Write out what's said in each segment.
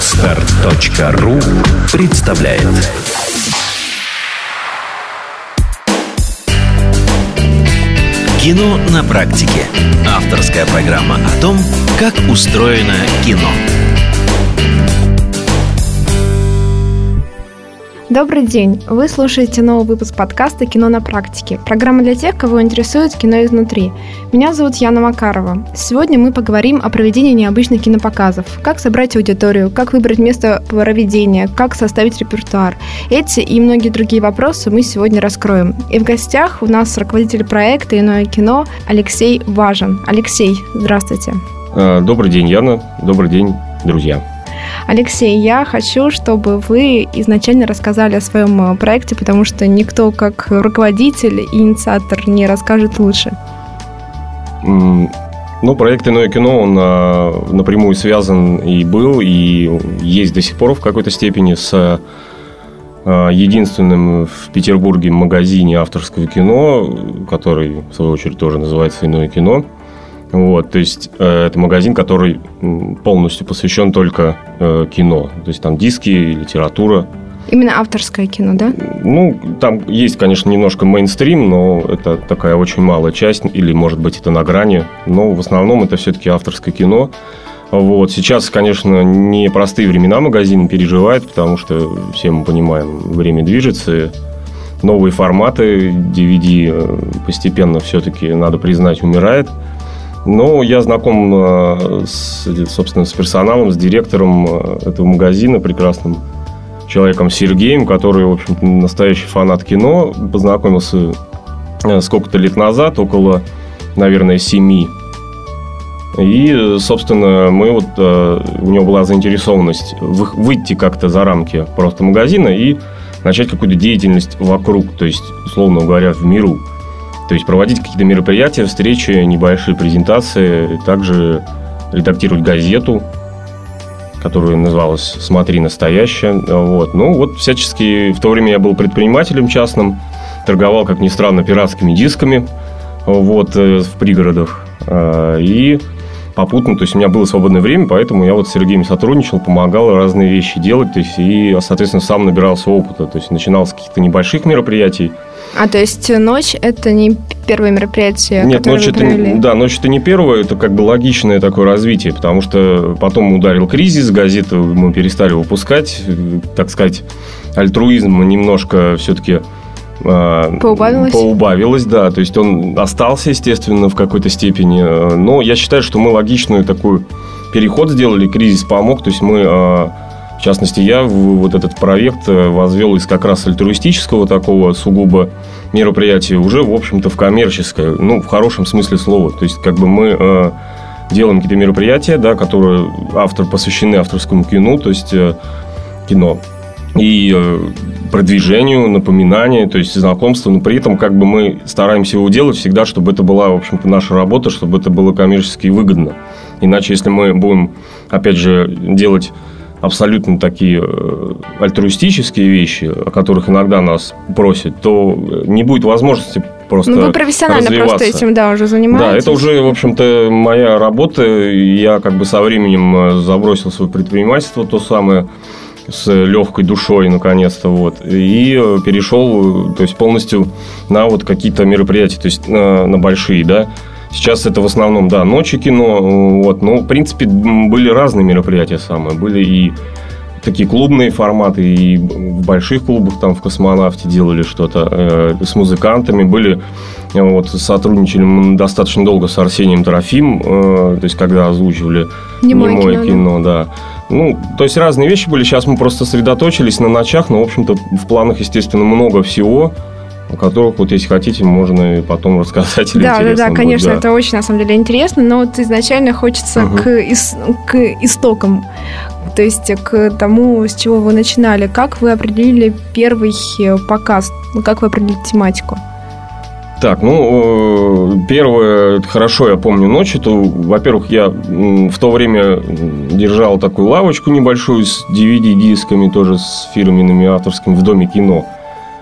Отстар.ру представляет Кино на практике. Авторская программа о том, как устроено кино. Добрый день! Вы слушаете новый выпуск подкаста «Кино на практике». Программа для тех, кого интересует кино изнутри. Меня зовут Яна Макарова. Сегодня мы поговорим о проведении необычных кинопоказов. Как собрать аудиторию, как выбрать место проведения, как составить репертуар. Эти и многие другие вопросы мы сегодня раскроем. И в гостях у нас руководитель проекта «Иное кино» Алексей Важен. Алексей, здравствуйте. Э, добрый день, Яна. Добрый день, друзья. Алексей, я хочу, чтобы вы изначально рассказали о своем э, проекте, потому что никто как руководитель и инициатор не расскажет лучше. Ну, проект «Иное кино», он а, напрямую связан и был, и есть до сих пор в какой-то степени с а, единственным в Петербурге магазине авторского кино, который, в свою очередь, тоже называется «Иное кино», вот, то есть э, это магазин, который полностью посвящен только э, кино. То есть там диски, литература. Именно авторское кино, да? Ну, там есть, конечно, немножко мейнстрим, но это такая очень малая часть, или, может быть, это на грани. Но в основном это все-таки авторское кино. Вот. Сейчас, конечно, непростые времена магазин переживает, потому что все мы понимаем, время движется, новые форматы, DVD э, постепенно все-таки, надо признать, умирает. Ну, я знаком, э, с, собственно, с персоналом, с директором э, этого магазина, прекрасным человеком Сергеем, который, в общем настоящий фанат кино. Познакомился э, сколько-то лет назад, около, наверное, семи. И, собственно, мы вот, у него была заинтересованность выйти как-то за рамки просто магазина и начать какую-то деятельность вокруг, то есть, условно говоря, в миру. То есть проводить какие-то мероприятия, встречи, небольшие презентации, также редактировать газету, которая называлась «Смотри настоящее». Вот. Ну, вот всячески... В то время я был предпринимателем частным, торговал, как ни странно, пиратскими дисками вот, э, в пригородах. А, и попутно, то есть у меня было свободное время, поэтому я вот с Сергеем сотрудничал, помогал разные вещи делать, то есть и, соответственно, сам набирался опыта, то есть начинал с каких-то небольших мероприятий, а, то есть ночь – это не первое мероприятие, Нет, ночь это, провели? да, ночь это не первое, это как бы логичное такое развитие, потому что потом ударил кризис, газеты мы перестали выпускать, так сказать, альтруизм немножко все-таки Поубавилось? Поубавилось, да. То есть он остался, естественно, в какой-то степени. Но я считаю, что мы логичную такую переход сделали, кризис помог. То есть мы а, в частности, я вот этот проект э, возвел из как раз альтруистического такого сугубо мероприятия уже, в общем-то, в коммерческое, ну, в хорошем смысле слова. То есть, как бы мы э, делаем какие-то мероприятия, да, которые автор посвящены авторскому кино, то есть э, кино и продвижению, напоминанию, то есть знакомству, но при этом как бы мы стараемся его делать всегда, чтобы это была, в общем-то, наша работа, чтобы это было коммерчески выгодно. Иначе, если мы будем, опять же, делать абсолютно такие э, альтруистические вещи, о которых иногда нас просят, то не будет возможности просто Ну, вы профессионально просто этим, да, уже занимаетесь. Да, это уже, в общем-то, моя работа. Я как бы со временем э, забросил свое предпринимательство, то самое, с легкой душой, наконец-то, вот, и перешел, то есть, полностью на вот какие-то мероприятия, то есть, на, на большие, да, Сейчас это в основном, да, ночи кино. Вот. Но, в принципе, были разные мероприятия самые. Были и такие клубные форматы, и в больших клубах, там в «Космонавте» делали что-то э, с музыкантами. Были, э, вот, сотрудничали мы достаточно долго с Арсением Трофим, э, то есть, когда озвучивали немое, немое кино, кино да. да. Ну, то есть, разные вещи были. Сейчас мы просто сосредоточились на ночах, но, в общем-то, в планах, естественно, много всего о которых, вот если хотите, можно и потом рассказать. Да, да, да, конечно, будет, да. это очень, на самом деле, интересно, но вот изначально хочется угу. к, ис, к истокам, то есть к тому, с чего вы начинали. Как вы определили первый э, показ? Ну, как вы определили тематику? Так, ну, первое, хорошо я помню ночь, это, во-первых, я в то время держал такую лавочку небольшую с DVD-дисками, тоже с фирменными авторскими в Доме кино.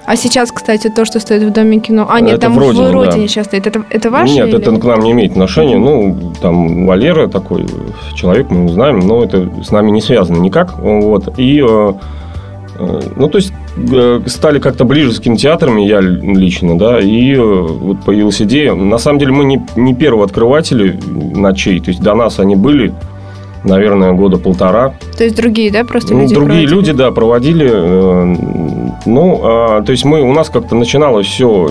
А сейчас, кстати, то, что стоит в Доме кино... А, нет, Это там в Родине, в Родине да. сейчас стоит. Это, это ваше? Нет, или- это к нам не имеет отношения. Ну, там Валера такой человек, мы его знаем, но это с нами не связано никак. Вот. И, э, э, ну, то есть, стали как-то ближе с кинотеатрами, я лично, да, и э, вот появилась идея. На самом деле, мы не, не первые открыватели ночей, то есть, до нас они были, наверное, года полтора. То есть другие, да, просто Ну, люди другие проводят? люди, да, проводили. э, Ну, а, то есть мы, у нас как-то начиналось все,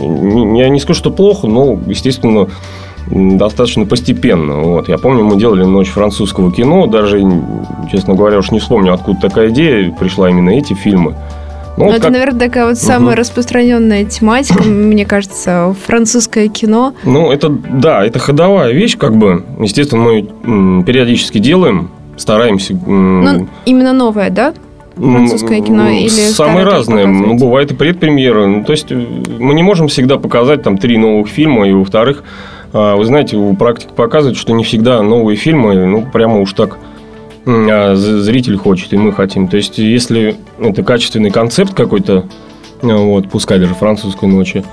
я не скажу, что плохо, но, естественно, достаточно постепенно. Вот. Я помню, мы делали ночь французского кино, даже, честно говоря, уж не вспомню, откуда такая идея, пришла именно эти фильмы. Ну, вот это, как- наверное, такая вот самая Мгм. распространенная тематика, мне кажется, французское кино. Ну, это, да, это ходовая вещь, как бы. Естественно, мы периодически делаем, стараемся... Ну, именно новое, да? французское кино или Самые разные. Ну, бывает и предпремьеры. Ну, то есть, э, мы не можем всегда показать там три новых фильма. И, во-вторых, а, вы знаете, у практики показывает, что не всегда новые фильмы, ну, прямо уж так зритель хочет, и мы хотим. То есть, если это качественный концепт какой-то, э, вот, пускай даже французской ночи,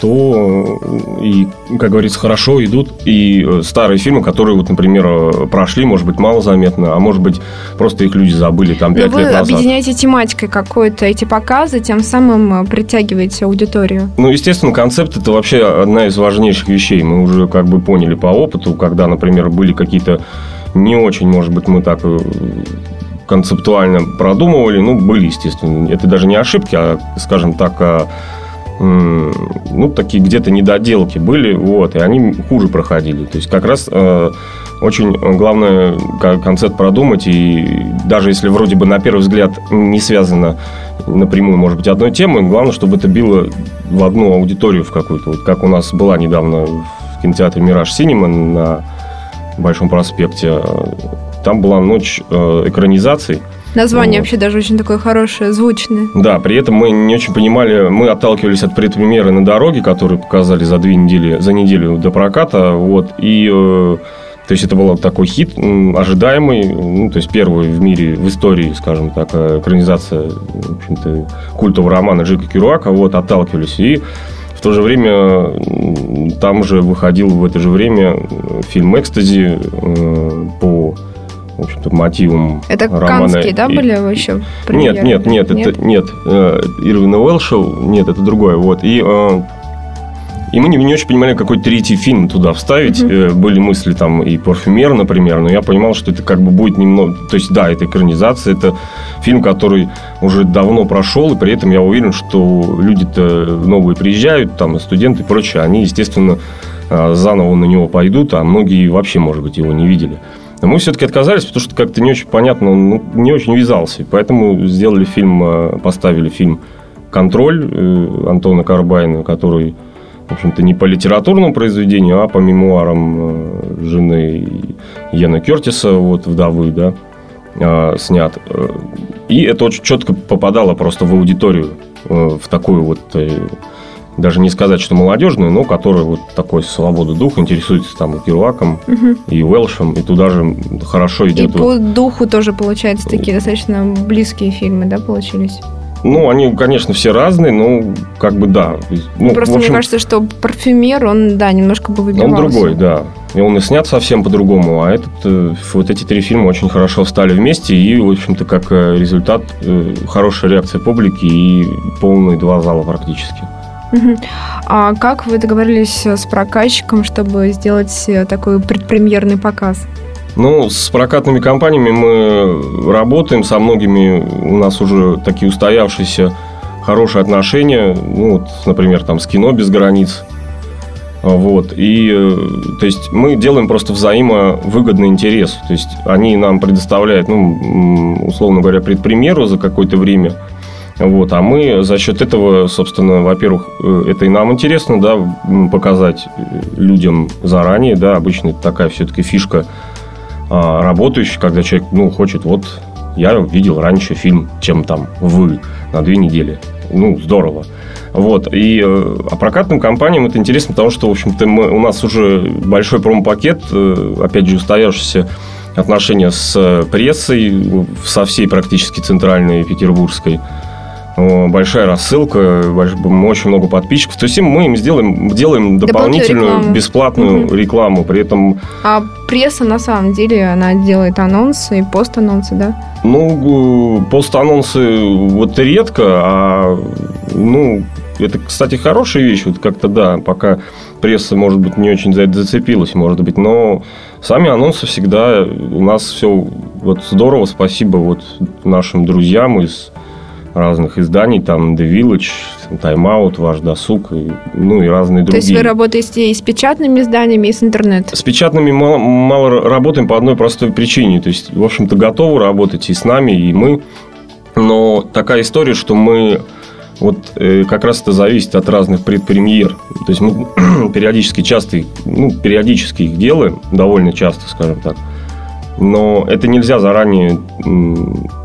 то э, и, как говорится, хорошо идут и э, старые фильмы, которые, вот, например, прошли, может быть, мало заметно, а может быть, просто их люди забыли там Но пять вы лет назад. объединяете тематикой какой-то эти показы, тем самым притягиваете аудиторию. Ну, естественно, концепт это вообще одна из важнейших вещей. Мы уже как бы поняли по опыту, когда, например, были какие-то не очень, может быть, мы так э, концептуально продумывали. Ну, были, естественно. Это даже не ошибки, а, скажем так, а, ну, такие где-то недоделки были, вот, и они хуже проходили. То есть, как раз э, очень главное концепт продумать, и даже если вроде бы на первый взгляд не связано напрямую, может быть, одной темой, главное, чтобы это било в одну аудиторию в какую-то. Вот как у нас была недавно в кинотеатре «Мираж Синема» на Большом проспекте. Там была ночь э, экранизаций. Название Вот. вообще даже очень такое хорошее, звучное. Да, при этом мы не очень понимали, мы отталкивались от предпремьеры на дороге, которые показали за две недели, за неделю до проката, вот, и, э, то есть, это был такой хит, ожидаемый, ну, то есть, первый в мире, в истории, скажем так, э, экранизация, в общем-то, культового романа Джека Керуака, вот, отталкивались, и то же время там же выходил в это же время э, фильм «Экстази» э, по, в общем-то, мотивам Это романа канские, да, были еще? нет, премьеры? нет, нет, это нет. э, Ирвина Уэлшел, нет, это другое. Вот. И, э, и мы не, не очень понимали, какой третий фильм туда вставить. Э, Были мысли там и «Парфюмер», например, но я понимал, что это как бы будет немного... То есть, да, это экранизация, это фильм, который уже давно прошел, и при этом я уверен, что люди-то новые приезжают, там, студенты и прочее, они, естественно, э, заново на него пойдут, а многие вообще, может быть, его не видели. Но мы все-таки отказались, потому что как-то не очень понятно, он ну, не очень вязался. Поэтому сделали фильм, э, поставили фильм «Контроль» Антона Карбайна, который, в общем-то, не по литературному произведению, а по мемуарам э, жены Йена Кертиса, вот, вдовы, да, э, снят. Э, И это очень четко попадало просто в аудиторию, в такую вот даже не сказать, что молодежную, но которая вот такой свободы духа, интересуется там и Керуаком, Мгм. и Уэлшем, и туда же хорошо И идет. вот- по духу тоже, получается, такие достаточно близкие фильмы, да, получились? Ну, они, конечно, все разные, но как бы да. Ну, Просто общем, мне кажется, что парфюмер, он, да, немножко бы он выбивался. другой, да. И он и снят совсем по-другому, а этот, э, вот эти три фильма очень хорошо встали вместе, и, в общем-то, как э, результат, э, хорошая реакция публики и полные два зала практически. А как вы договорились с прокатчиком, чтобы сделать такой предпремьерный показ? Ну, с прокатными компаниями мы работаем, со многими у нас уже такие устоявшиеся хорошие отношения. Ну, вот, например, там с кино без границ. Вот. И, э, то есть, мы делаем просто взаимовыгодный интерес. То есть, они нам предоставляют, ну, условно говоря, предпремьеру за какое-то время. Вот, а мы за счет этого, собственно, во-первых, э, это и нам интересно, да, показать э, людям заранее, да, обычно это такая все-таки фишка работающий, когда человек, ну, хочет, вот, я видел раньше фильм, чем там вы на две недели. Ну, здорово. Вот. И, э, а прокатным компаниям это интересно, потому что, в общем-то, мы, у нас уже большой промопакет, э, опять же, устоявшиеся отношения с прессой, со всей практически центральной петербургской. Большая рассылка, очень много подписчиков. То есть мы им сделаем, делаем дополнительную рекламу. бесплатную угу. рекламу. При этом... А пресса на самом деле, она делает анонсы и пост-анонсы, да? Ну, пост-анонсы вот редко, а ну, это, кстати, хорошая вещь. Вот как-то да, пока пресса, может быть, не очень за это зацепилась, может быть, но сами анонсы всегда у нас все вот здорово. Спасибо вот нашим друзьям из разных изданий, там The Village, Out, Ваш Досуг, и, ну и разные другие. То есть вы работаете и с печатными изданиями, и с интернетом? С печатными мало, мало работаем по одной простой причине. То есть, в общем-то, готовы работать и с нами, и мы. Но такая история, что мы вот э, как раз это зависит от разных предпремьер. То есть мы периодически часто, ну, периодически их делаем, довольно часто, скажем так но это нельзя заранее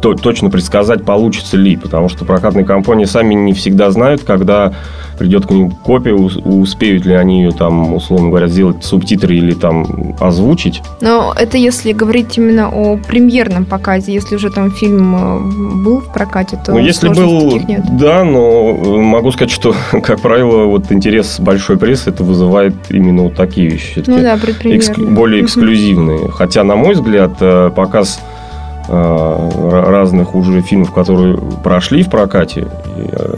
то, точно предсказать, получится ли, потому что прокатные компании сами не всегда знают, когда придет к ним копия, успеют ли они ее там, условно говоря, сделать субтитры или там озвучить. Но это если говорить именно о премьерном показе, если уже там фильм э, был в прокате, то ну, если был, нет. да, но э, могу сказать, что, как правило, вот интерес большой прессы это вызывает именно вот такие вещи. Ну да, экск, более эксклюзивные. Хотя, на мой взгляд, э, показ разных уже фильмов, которые прошли в прокате,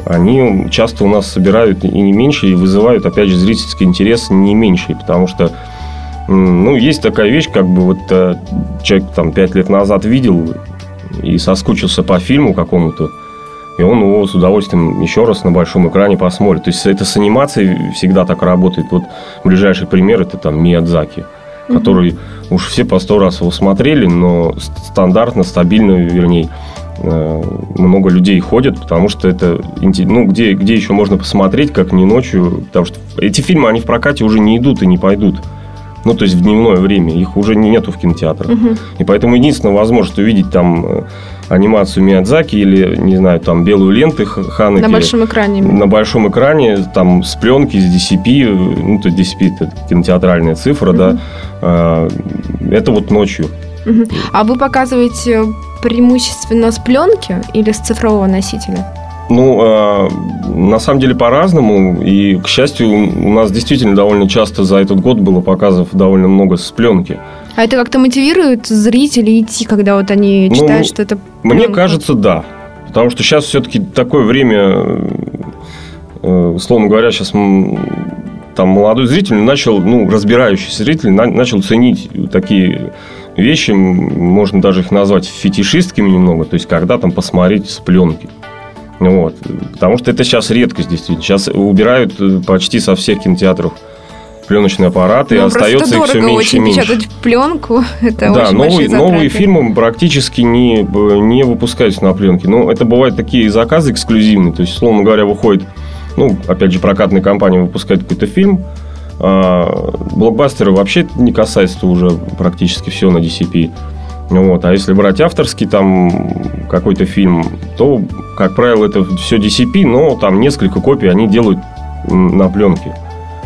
они часто у нас собирают и не меньше, и вызывают, опять же, зрительский интерес не меньше, потому что ну, есть такая вещь, как бы вот э, человек там пять лет назад видел и соскучился по фильму какому-то, и он его с удовольствием еще раз на большом экране посмотрит. То есть это с анимацией всегда так работает. Вот ближайший пример это там Миядзаки, mm-hmm. который уж все по сто раз его смотрели, но стандартно, стабильно, вернее, Э, много людей ходят, потому что это, ну, где, где еще можно посмотреть, как не ночью, потому что эти фильмы, они в прокате уже не идут и не пойдут. Ну, то есть в дневное время. Их уже нету в кинотеатрах. Угу. И поэтому единственная возможность увидеть там э, анимацию Миядзаки или, не знаю, там белую ленты Ханеки. На большом экране. На большом экране, там с пленки, с DCP, ну, то есть DCP это кинотеатральная цифра, угу. да. Э, это вот ночью. Угу. А вы показываете преимущественно с пленки или с цифрового носителя? Ну, э, на самом деле по-разному. И, к счастью, у нас действительно довольно часто за этот год было показов довольно много с пленки. А это как-то мотивирует зрителей идти, когда вот они ну, читают, что это? Мне кажется, да. Потому что сейчас все-таки такое время, э, условно говоря, сейчас там молодой зритель начал, ну, разбирающийся зритель начал ценить такие вещи, можно даже их назвать фетишистскими немного, то есть когда там посмотреть с пленки. Вот. Потому что это сейчас редкость, действительно. Сейчас убирают э, почти со всех кинотеатров пленочные аппараты, ну, и остается их все меньше и меньше. печатать пленку, это да, очень новые, новые фильмы практически не, не выпускаются на пленке. Но это бывают такие заказы эксклюзивные, то есть, словно говоря, выходит, ну, опять же, прокатная компания выпускает какой-то фильм, а, блокбастеры вообще не касается уже практически все на DCP. Вот. А если брать авторский там какой-то фильм, то, как правило, это все DCP, но там несколько копий они делают на пленке.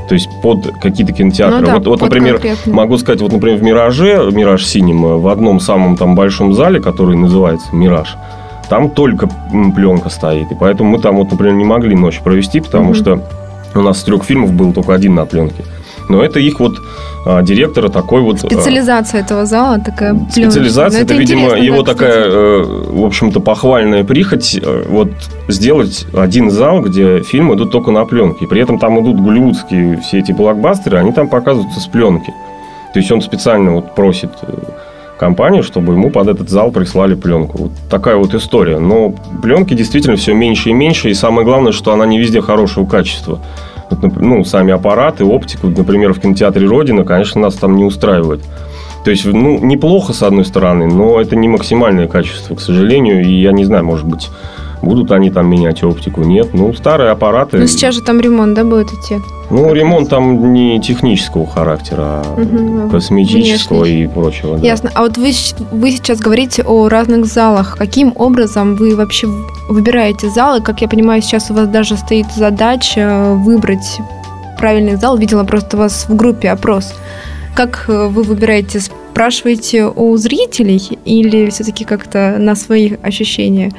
То есть под какие-то кинотеатры. Ну, да, вот, вот например, конкретно. могу сказать, вот, например, в Мираже, Мираж Синема, в одном самом там большом зале, который называется Мираж, там только пленка стоит. И поэтому мы там, вот, например, не могли ночь провести, потому угу. что у нас с трех фильмов был только один на пленке. Но это их вот а, директора такой вот... А, Специализация а, этого зала такая. Специализация, это, это видимо, его да, такая, э, в общем-то, похвальная прихоть, э, вот сделать один зал, где фильмы идут только на пленке. И при этом там идут голливудские все эти блокбастеры, они там показываются с пленки. То есть он специально вот просит э, компанию, чтобы ему под этот зал прислали пленку. Вот такая вот история. Но пленки действительно все меньше и меньше, и самое главное, что она не везде хорошего качества. Ну, сами аппараты, оптику, например, в кинотеатре «Родина», конечно, нас там не устраивает. То есть, ну, неплохо, с одной стороны, но это не максимальное качество, к сожалению, и я не знаю, может быть, Будут они там менять оптику? Нет. Ну, старые аппараты. Но сейчас же там ремонт, да, будет идти? Ну, ремонт там не технического характера, а угу, косметического внешний. и прочего. Да. Ясно. А вот вы, вы сейчас говорите о разных залах. Каким образом вы вообще выбираете залы? Как я понимаю, сейчас у вас даже стоит задача выбрать правильный зал. Видела просто у вас в группе опрос. Как э, вы выбираете? Спрашиваете у зрителей или все-таки как-то на свои ощущения?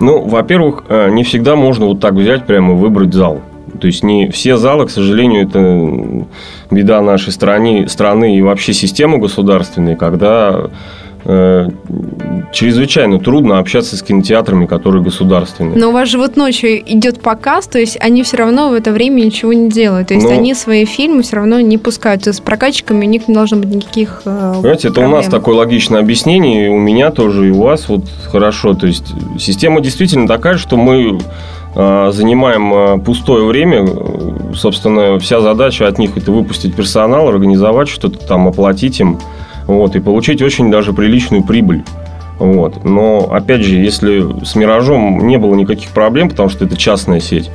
Ну, во-первых, э, не всегда можно вот так взять прямо выбрать зал. То есть не все залы, к сожалению, это беда нашей страны, страны и вообще системы государственной, когда э, чрезвычайно трудно общаться с кинотеатрами, которые государственные. Но у вас же вот ночью идет показ, то есть они все равно в это время ничего не делают. То есть Но... Ну. они свои фильмы все равно не пускают. То есть с прокатчиками у них не должно быть никаких э, Понимаете, это проблем. у нас такое логичное объяснение, и у меня тоже, и у вас вот хорошо. То есть система действительно такая, что мы э, занимаем пустое время. Собственно, вся задача от них это выпустить персонал, организовать что-то там, оплатить им вот, и получить очень даже приличную прибыль. Вот. Но, опять же, если с «Миражом» не было никаких проблем, потому что это частная сеть,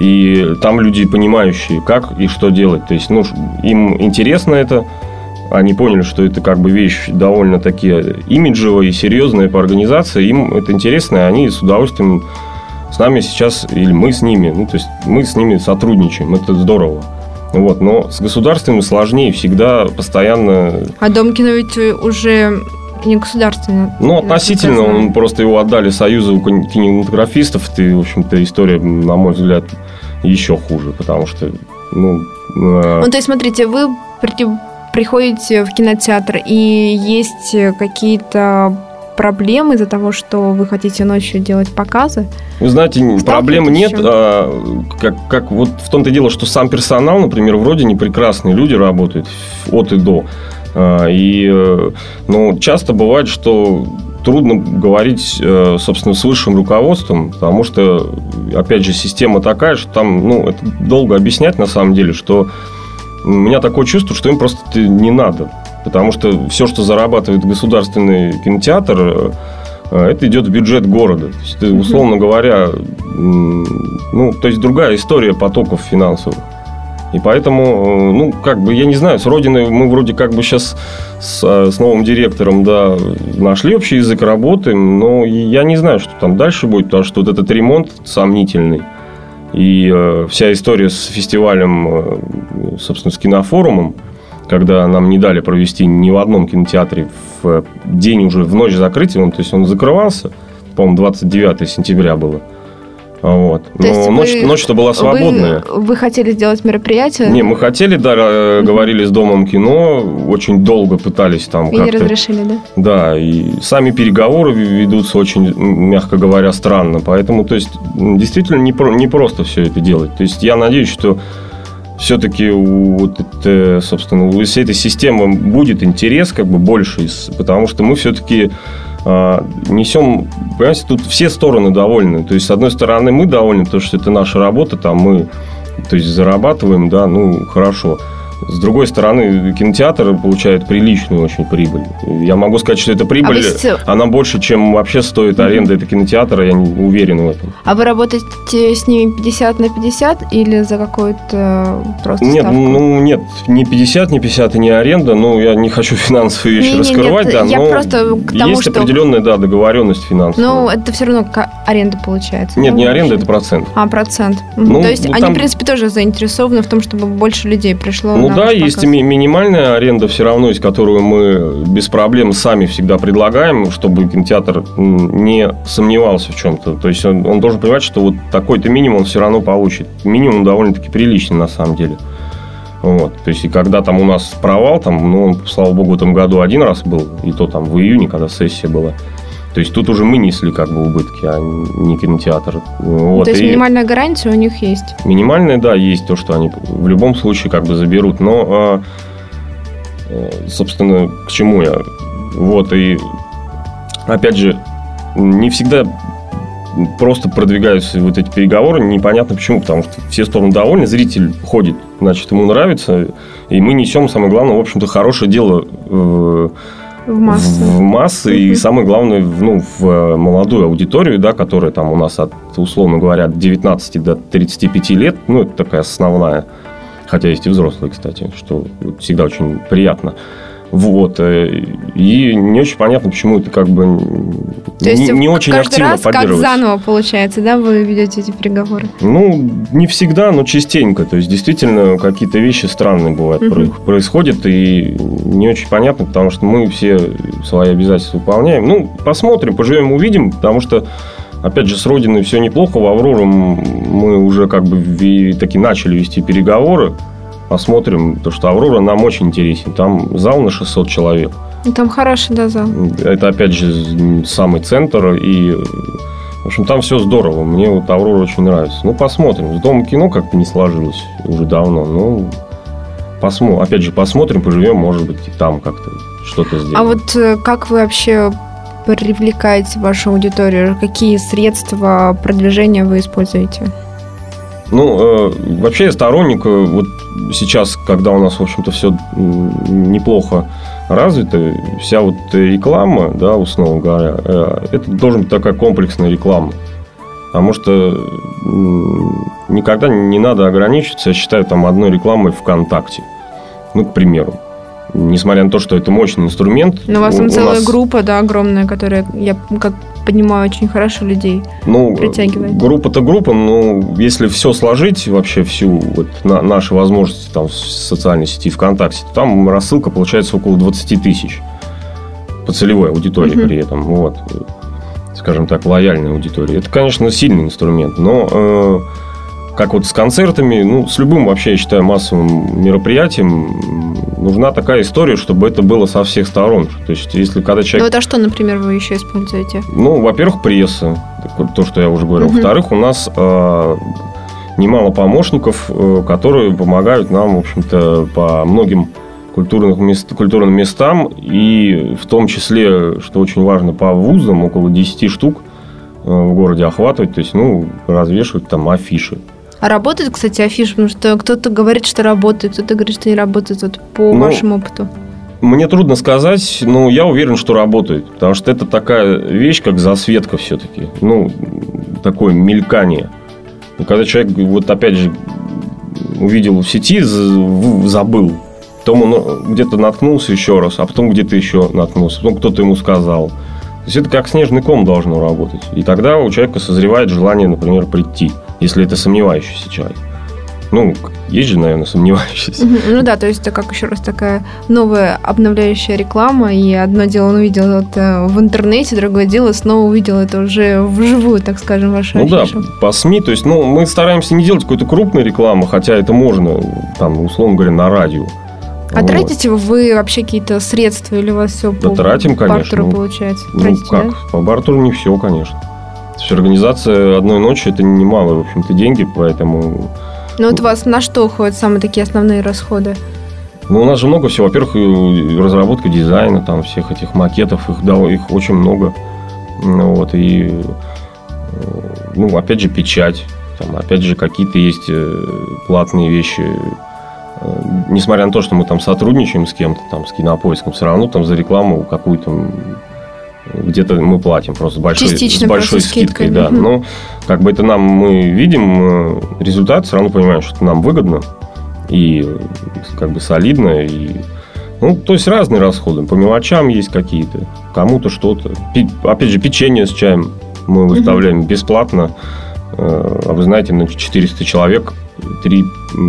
и там люди, понимающие, как и что делать. То есть, ну, им интересно это, они поняли, что это как бы вещь довольно-таки имиджевая и серьезная по организации, им это интересно, и они с удовольствием с нами сейчас, или мы с ними, ну, то есть мы с ними сотрудничаем, это здорово. Вот, но с государственными сложнее всегда постоянно... А Дом кино ведь уже не государственный. Ну, относительно, он просто его отдали Союзу кинематографистов. Это, в общем-то, история, на мой взгляд, еще хуже, потому что, ну... Э... Ну, то есть, смотрите, вы при, приходите в кинотеатр, и есть какие-то проблем из-за того, что вы хотите ночью делать показы? Вы знаете, проблем нет. А, как, как вот в том-то дело, что сам персонал, например, вроде не прекрасные люди работают от и до. А, и, э, ну, часто бывает, что трудно говорить, э, собственно, с высшим руководством, потому что, опять же, система такая, что там, ну, это долго объяснять на самом деле, что у меня такое чувство, что им просто не надо. Потому что все, что зарабатывает государственный кинотеатр, э, это идет в бюджет города. То есть, условно говоря, ну, то есть другая история потоков финансовых. И поэтому, э, ну, как бы, я не знаю, с Родиной мы вроде как бы сейчас с, э, с новым директором, да, нашли общий язык, работаем, но я не знаю, что там дальше будет, потому что вот этот ремонт сомнительный. И э, вся история с фестивалем, э, собственно, с кинофорумом, когда нам не дали провести ни в одном кинотеатре в день уже в ночь закрытия, то есть он закрывался, по-моему, 29 сентября было. Вот. То Но ночь, вы, ночь-то была свободная. Вы, вы хотели сделать мероприятие? Не, мы хотели, да, угу. говорили с Домом кино, очень долго пытались там И как-то... не разрешили, да? Да, и сами переговоры ведутся очень, мягко говоря, странно. Поэтому, то есть, действительно не, про, не просто все это делать. То есть, я надеюсь, что все-таки вот это, собственно, у всей этой системы будет интерес как бы больше, потому что мы все-таки а, несем, понимаете, тут все стороны довольны. То есть, с одной стороны, мы довольны, потому что это наша работа, там мы то есть, зарабатываем, да, ну, хорошо. С другой стороны, кинотеатр получает приличную очень прибыль. Я могу сказать, что эта прибыль, а вы... она больше, чем вообще стоит аренда mm-hmm. этого кинотеатра, я не уверен в этом. А вы работаете с ними 50 на 50 или за какую-то просто Нет, ставку? ну нет, не 50, не 50 и не аренда, ну я не хочу финансовые вещи не, раскрывать, нет, да, я но просто к тому, есть что... определенная, да, договоренность финансовая. Ну, это все равно аренда получается. Нет, не аренда, это процент. А, процент. Ну, То есть ну, они, там... в принципе, тоже заинтересованы в том, чтобы больше людей пришло Ну да, есть ми- минимальная аренда все равно есть, которую мы без проблем сами всегда предлагаем, чтобы кинотеатр не сомневался в чем-то. То есть он, он должен понимать, что вот такой-то минимум он все равно получит. Минимум довольно-таки приличный на самом деле. Вот. То есть, и когда там у нас провал, там, ну, он, слава богу, в этом году один раз был, и то там в июне, когда сессия была. То есть тут уже мы несли как бы убытки, а не кинотеатр. Вот. То есть и минимальная гарантия у них есть? Минимальная, да, есть то, что они в любом случае как бы заберут. Но, а, э, собственно, к чему я? Вот, и опять же, не всегда просто продвигаются вот эти переговоры, непонятно почему, потому что все стороны довольны, зритель ходит, значит, ему нравится, и мы несем, самое главное, в общем-то, хорошее дело э, в массы. В массы угу. и самое главное, ну, в э, молодую аудиторию, да, которая там у нас от, условно говоря, от 19 до 35 лет, ну, это такая основная, хотя есть и взрослые, кстати, что всегда очень приятно. Вот. Э, и не очень понятно, почему это как бы То есть не, не очень каждый активно раз как заново получается, да, вы ведете эти переговоры? Ну, не всегда, но частенько. То есть, действительно, какие-то вещи странные бывают, угу. происходят, и не очень понятно, потому что мы все свои обязательства выполняем. Ну, посмотрим, поживем, увидим, потому что опять же, с Родиной все неплохо. В Аврору мы уже как бы таки начали вести переговоры. Посмотрим, то что Аврора нам очень интересен. Там зал на 600 человек. Ну, там хороший, да, зал. Это, опять же, самый центр. И, в общем, там все здорово. Мне вот Аврора очень нравится. Ну, посмотрим. С Домом кино как-то не сложилось уже давно. Ну, посмотрим. Опять же, посмотрим, поживем, может быть, и там как-то что-то сделаем. А вот э, как вы вообще привлекаете вашу аудиторию? Какие средства продвижения вы используете? Ну, э, вообще я сторонник, э, вот сейчас, когда у нас, в общем-то, все неплохо развито, вся вот реклама, да, условно говоря, э, это должен быть такая комплексная реклама. Потому что никогда не надо ограничиться, я считаю, там одной рекламой ВКонтакте. Ну, к примеру несмотря на то, что это мощный инструмент. Но у вас там у целая нас... группа, да, огромная, которая, я как понимаю, очень хорошо людей ну, притягивает. Группа-то группа, но если все сложить, вообще всю вот, на, наши возможности там, в социальной сети ВКонтакте, то там рассылка получается около 20 тысяч по целевой аудитории угу. при этом. Вот. Скажем так, лояльная аудитория. Это, конечно, сильный инструмент, но э, как вот с концертами, ну, с любым вообще, я считаю, массовым мероприятием нужна такая история, чтобы это было со всех сторон. То есть, если когда человек... Ну, это что, например, вы еще используете? Ну, во-первых, пресса, то, что я уже говорил. Угу. Во-вторых, у нас э, немало помощников, э, которые помогают нам, в общем-то, по многим культурным, мест, культурным местам, и в том числе, что очень важно, по вузам, около 10 штук э, в городе охватывать, то есть, ну, развешивать там афиши. А работает, кстати, афиша? Потому что кто-то говорит, что работает, кто-то говорит, что не работает. Вот по ну, вашему опыту. Мне трудно сказать, но я уверен, что работает. Потому что это такая вещь, как засветка все-таки. Ну, такое мелькание. Когда человек, вот опять же, увидел в сети, забыл, потом он где-то наткнулся еще раз, а потом где-то еще наткнулся, потом кто-то ему сказал. То есть это как снежный ком должно работать. И тогда у человека созревает желание, например, прийти если это сомневающийся человек. Ну, есть же, наверное, сомневающийся. Ну да, то есть это как еще раз такая новая обновляющая реклама, и одно дело он увидел это в интернете, другое дело снова увидел это уже вживую, так скажем, вашу Ну афишу. да, по СМИ, то есть, ну, мы стараемся не делать какой-то крупной рекламы, хотя это можно, там, условно говоря, на радио. А вот. тратите вы вообще какие-то средства или у вас все да, по тратим, конечно. бартеру получается? Ну, тратите, как? Да? По бартеру не все, конечно. То есть организация одной ночи это немалые, в общем-то, деньги, поэтому. Ну вот у вас на что уходят самые такие основные расходы? Ну, у нас же много всего. Во-первых, разработка дизайна, там всех этих макетов, их, да, их очень много. Ну, вот, и, ну, опять же, печать. Там, опять же, какие-то есть э, платные вещи. Э, несмотря на то, что мы там сотрудничаем с кем-то, там, с кинопоиском, все равно там за рекламу какую-то где-то мы платим просто с большой, с большой скидкой. Да. Угу. Но как бы это нам мы видим э, результат, все равно понимаем, что это нам выгодно и как бы солидно. И, ну, то есть разные расходы. По мелочам есть какие-то, кому-то что-то. Опять же, печенье с чаем мы выставляем угу. бесплатно. Э, а вы знаете, на 400 человек три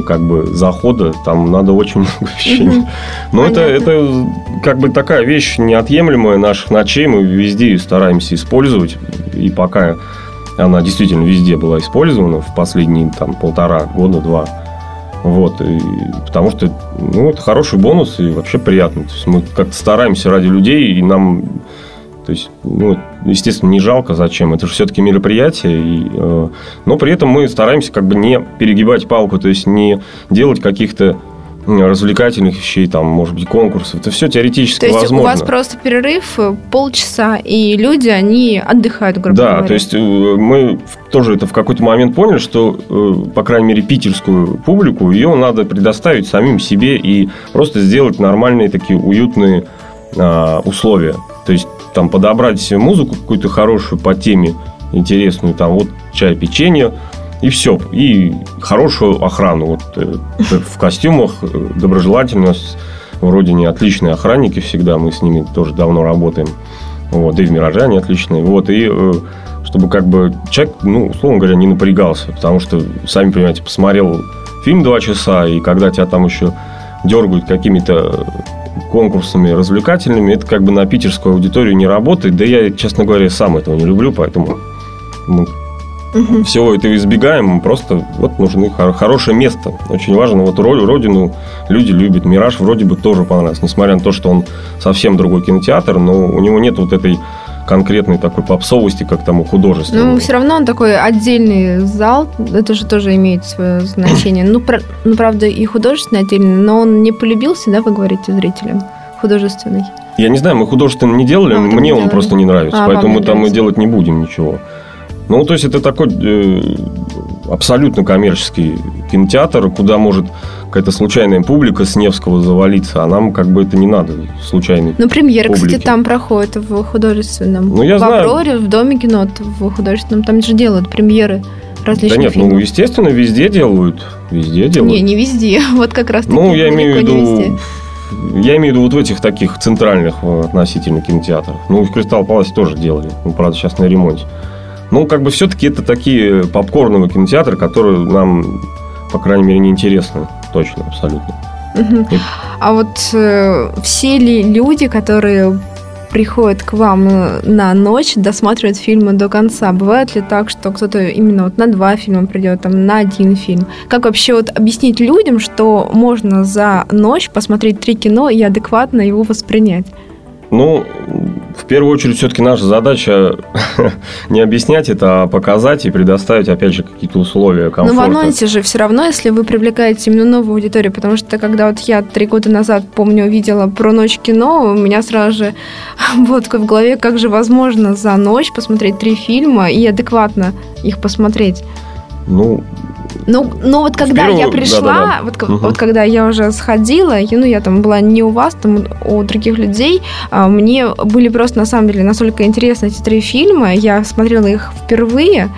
как бы захода, там надо очень много вещей. Но это, это как бы такая вещь неотъемлемая наших ночей, мы везде стараемся использовать, и пока она действительно везде была использована в последние там полтора года, два, вот, и, потому что, ну, это хороший бонус и вообще приятно. То есть мы как-то стараемся ради людей, и нам то есть, ну, естественно, не жалко, зачем. Это же все-таки мероприятие. И, э, но при этом мы стараемся как бы не перегибать палку, то есть не делать каких-то развлекательных вещей, там, может быть, конкурсов. Это все теоретически то есть возможно. у вас просто перерыв э, полчаса, и люди, они отдыхают, грубо да, говоря. Да, то есть э, мы тоже это в какой-то момент поняли, что, э, по крайней мере, питерскую публику, ее надо предоставить самим себе и просто сделать нормальные такие уютные а, условия. То есть там подобрать музыку какую-то хорошую по теме, интересную, там вот чай, печенье, и все. И хорошую охрану. Вот э, в костюмах э, доброжелательность. Вроде не отличные охранники всегда, мы с ними тоже давно работаем. Вот, и в «Мираже» они отличные. Вот, и э, чтобы как бы человек, ну, условно говоря, не напрягался, потому что, сами понимаете, посмотрел фильм два часа, и когда тебя там еще дергают какими-то конкурсами развлекательными, это как бы на питерскую аудиторию не работает. Да я, честно говоря, сам этого не люблю, поэтому Мы Мгм. всего этого избегаем, просто вот нужны хор- хорошее место. Очень важно, вот роль, родину люди любят. Мираж вроде бы тоже понравился, несмотря на то, что он совсем другой кинотеатр, но у него нет вот этой конкретной такой попсовости, как там у художественного. Ну, все равно он такой отдельный зал, это же тоже имеет свое значение. Ну, про- ну, правда, и художественный отдельный, но он не полюбился, да, вы говорите зрителям? Художественный. Я не знаю, мы художественно не делали, А, мне не он делали? просто не нравится, А, поэтому мы там и нравится. делать не будем ничего. Ну, то есть это такой э, абсолютно коммерческий кинотеатр, куда может какая-то случайная публика с Невского завалиться, а нам как бы это не надо, случайный. Ну, премьера, кстати, Публики. там проходит в художественном. Ну, я в знаю. Авроре, в Доме кино, в художественном, там же делают премьеры различных Да нет, фильмов. ну, естественно, везде делают, везде делают. Не, не везде. Вот как раз. Ну, я имею в виду... Я имею в виду вот в этих таких центральных э, относительно кинотеатрах. Ну, и в Кристалл Паласе тоже делали. Ну, правда, сейчас на ремонте. Ну, как бы все-таки это такие попкорновые кинотеатры, которые нам, по крайней мере, не интересны. Точно, абсолютно. И- А вот э, все ли люди, которые приходят к вам э, на ночь, досматривают фильмы до конца? Бывает ли так, что кто-то именно вот на два фильма придет, там, на один фильм? Как вообще вот объяснить людям, что можно за ночь посмотреть три кино и адекватно его воспринять? Ну, в первую очередь, все-таки наша задача не объяснять это, а показать и предоставить, опять же, какие-то условия Но комфорта. в анонсе же все равно, если вы привлекаете именно новую аудиторию, потому что когда вот я три года назад, помню, увидела про ночь кино, у меня сразу же вот такое в голове, как же возможно за ночь посмотреть три фильма и адекватно их посмотреть. Ну, Ну, ну вот когда первую- я пришла, да-да-да. вот, ко- Мгм. вот когда я уже сходила, и, ну, я там была не у вас, там у других людей, а, мне были просто, на самом деле, настолько интересны эти три фильма, я смотрела их впервые,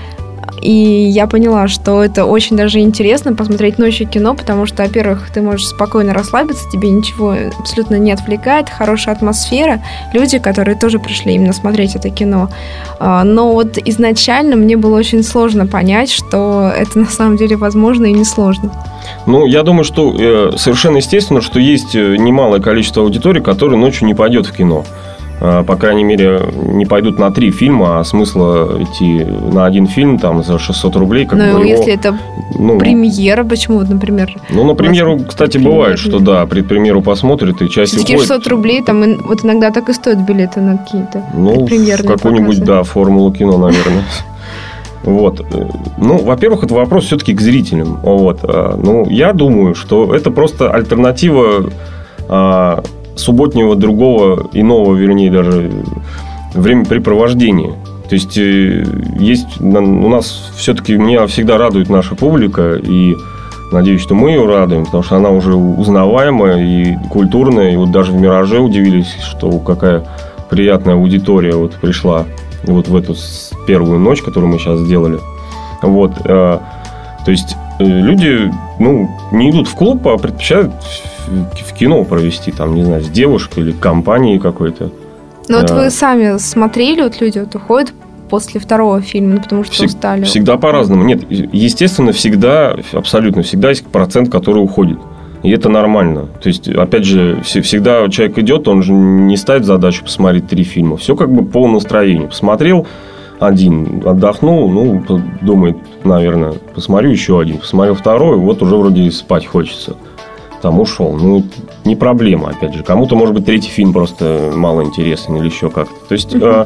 и я поняла, что это очень даже интересно посмотреть ночью кино, потому что, во-первых, ты можешь спокойно расслабиться, тебе ничего абсолютно не отвлекает, хорошая атмосфера, люди, которые тоже пришли именно смотреть это кино. А, Но вот изначально мне было очень сложно понять, что это на самом деле возможно и не сложно. Ну, я думаю, что э, совершенно естественно, что есть э, немалое количество аудитории, которые ночью не пойдет в кино. А, по крайней мере, не пойдут на три фильма, а смысла идти на один фильм там за 600 рублей, как Но бы его, Ну, если это ну, премьера, почему, вот, например, ну, на премьеру, кстати, бывает, что да, предпремьеру посмотрят, и часть все-таки уходит. 600 рублей, там и- вот иногда так и стоят билеты на какие-то Ну, какую-нибудь, да, формулу кино, наверное. Вот. Ну, во-первых, это вопрос все-таки к зрителям. Вот. А, Ну, я думаю, что это просто альтернатива а, субботнего другого, иного, вернее, даже времяпрепровождения. То есть, э, есть у нас все-таки, меня всегда радует наша публика, и надеюсь, что мы ее радуем, потому что она уже узнаваемая и культурная, и вот даже в «Мираже» удивились, что какая приятная аудитория вот пришла вот в эту первую ночь, которую мы сейчас сделали. Вот. э, То есть э, люди, ну, не идут в клуб, а предпочитают в- кино провести, там, не знаю, с девушкой или компанией какой-то. Ну вот Да. вы сами смотрели, вот люди вот уходят после второго фильма, ну, потому что Всег- устали. Всегда по-разному. Нет, естественно, всегда, абсолютно всегда есть процент, который уходит. И это нормально. То есть, опять же, все- всегда человек идет, он же не ставит задачу посмотреть три фильма. Все как бы по настроению. Посмотрел один, отдохнул, ну, думает, наверное, посмотрю еще один. Посмотрел второй, вот уже вроде и спать хочется. Там ушел. Ну, не проблема, опять же. Кому-то, может быть, третий фильм просто мало интересен или еще как-то. То есть, э,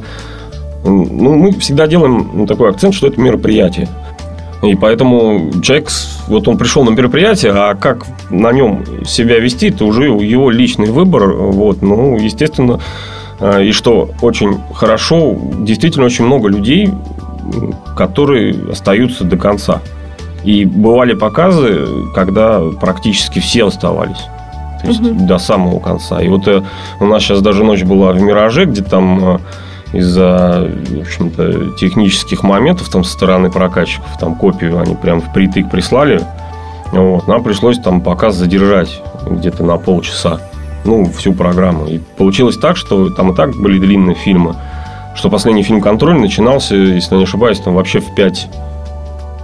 ну, мы всегда делаем такой акцент, что это мероприятие. И поэтому человек, вот он пришел на мероприятие, а как на нем себя вести, это уже его личный выбор. Вот, ну, естественно, э, и что очень хорошо, действительно очень много людей, которые остаются до конца. И бывали показы, когда практически все оставались. То есть Мгм. до самого конца. И вот э, у нас сейчас даже ночь была в «Мираже», где там э, из-за, в общем-то, технических моментов там со стороны прокатчиков, там копию они прям впритык прислали. Вот, нам пришлось там показ задержать где-то на полчаса. Ну, всю программу. И получилось так, что там и так были длинные фильмы, что последний фильм «Контроль» начинался, если не ошибаюсь, там вообще в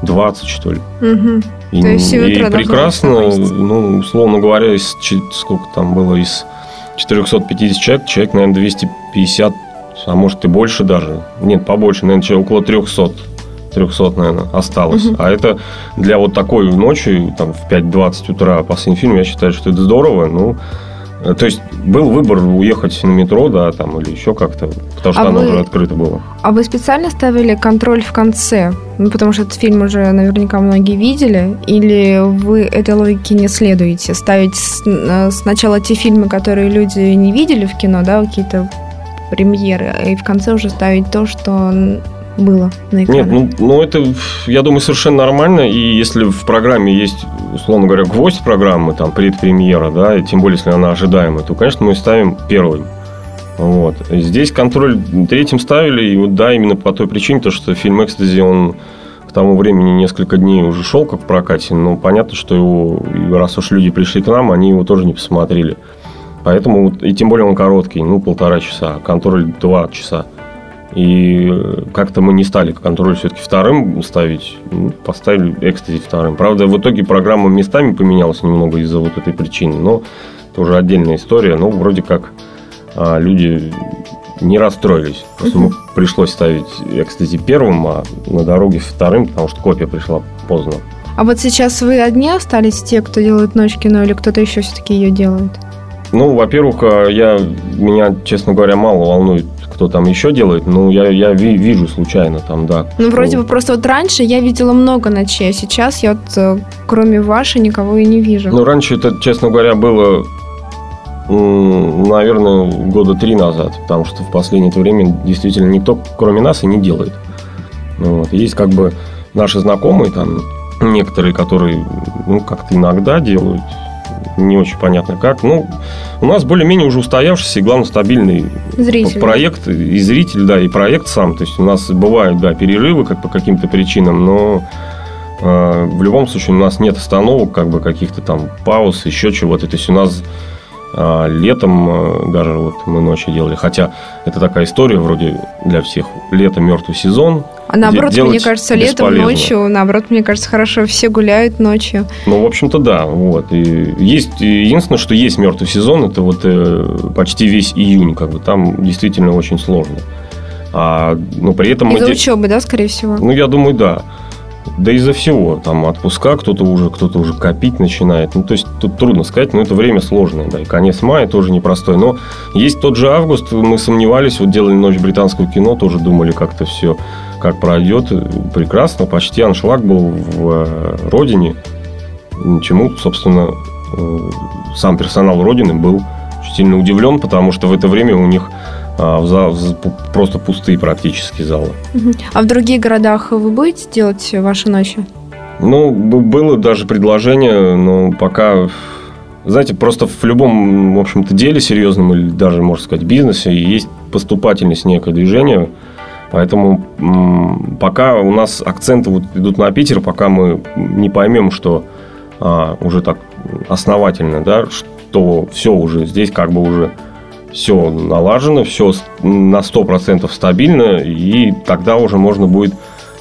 5.20, что ли. Мгм. И, То есть и прекрасно, ну, условно говоря, из, сколько там было, из 450 человек, человек, наверное, 250, а может и больше даже. Нет, побольше, наверное, человек около 300 300, наверное, осталось. Мгм. А это для вот такой ночи, там, в 5-20 утра последний фильм, я считаю, что это здорово. Ну, э, то есть был выбор уехать на метро, да, там, или еще как-то, потому что А оно вы- уже открыто было. А вы специально ставили контроль в конце? Ну, потому что этот фильм уже наверняка многие видели. Или вы этой логике не следуете? Ставить э, сначала те фильмы, которые люди не видели в кино, да, какие-то премьеры, и в конце уже ставить то, что было на экране. Нет, ну, ну это, я думаю, совершенно нормально. И если в программе есть, условно говоря, гвоздь программы, там, предпремьера, да, и тем более, если она ожидаемая, то, конечно, мы ставим первым. Вот. Здесь контроль третьим ставили, и вот да, именно по той причине, то, что фильм «Экстази», он к тому времени несколько дней уже шел как в прокате, но понятно, что его, раз уж люди пришли к нам, они его тоже не посмотрели. Поэтому, и тем более он короткий, ну, полтора часа, контроль два часа. И э, как-то мы не стали контроль все-таки вторым ставить, ну, поставили экстази вторым. Правда, в итоге программа местами поменялась немного из-за вот этой причины, но это уже отдельная история. Ну, вроде как а, люди не расстроились. Просто ему пришлось ставить экстази первым, а на дороге вторым, потому что копия пришла поздно. А вот сейчас вы одни остались, те, кто делает ночь кино, или кто-то еще все-таки ее делает? Ну, во-первых, а, я, меня, честно говоря, мало волнует, кто там еще делает. Ну, я, я ви- вижу случайно там, да. Ну, вроде бы просто вот раньше я видела много ночей, а сейчас я вот э, кроме вашей никого и не вижу. Ну, раньше это, честно говоря, было, наверное, года три назад, потому что в последнее это время действительно никто, кроме нас, и не делает. Ну, Вот. Есть как бы наши знакомые, там, некоторые, которые, ну, как-то иногда делают, не очень понятно как. Ну, у нас более-менее уже устоявшийся и, главное, стабильный Зритель. проект и зритель, да, и проект сам. То есть у нас бывают, да, перерывы как по каким-то причинам, но э, в любом случае у нас нет остановок, как бы каких-то там пауз, еще чего-то. То есть у нас летом э, даже вот мы ночи делали, хотя это такая история вроде для всех. Лето мертвый сезон. А наоборот, мне кажется, летом, бесполезно. ночью, наоборот, мне кажется, хорошо, все гуляют ночью. Ну, в общем-то, да. Вот. И есть единственное, что есть мертвый сезон, это вот э, почти весь июнь, как бы там действительно очень сложно. А, но при этом мы Из-за де- учебы, да, скорее всего? Ну, я думаю, да. Да из-за всего. Там отпуска кто-то уже, кто-то уже копить начинает. Ну, то есть тут трудно сказать, но это время сложное. Да, и конец мая тоже непростой. Но есть тот же август, мы сомневались, вот делали ночь британского кино, тоже думали как-то все, как пройдет. Прекрасно, почти аншлаг был в э, Родине. Чему, собственно, э, сам персонал Родины был сильно удивлен, потому что в это время у них в зал- в з- просто пустые практически залы. А в других городах вы будете делать ваши ночи? Ну, было даже предложение, но пока... Знаете, просто в любом, в общем-то, деле серьезном или даже, можно сказать, бизнесе есть поступательность некое движение. Поэтому пока у нас акценты вот идут на Питер, пока мы не поймем, что а, уже так основательно, да, что все уже здесь как бы уже все налажено, все на 100% стабильно, и тогда уже можно будет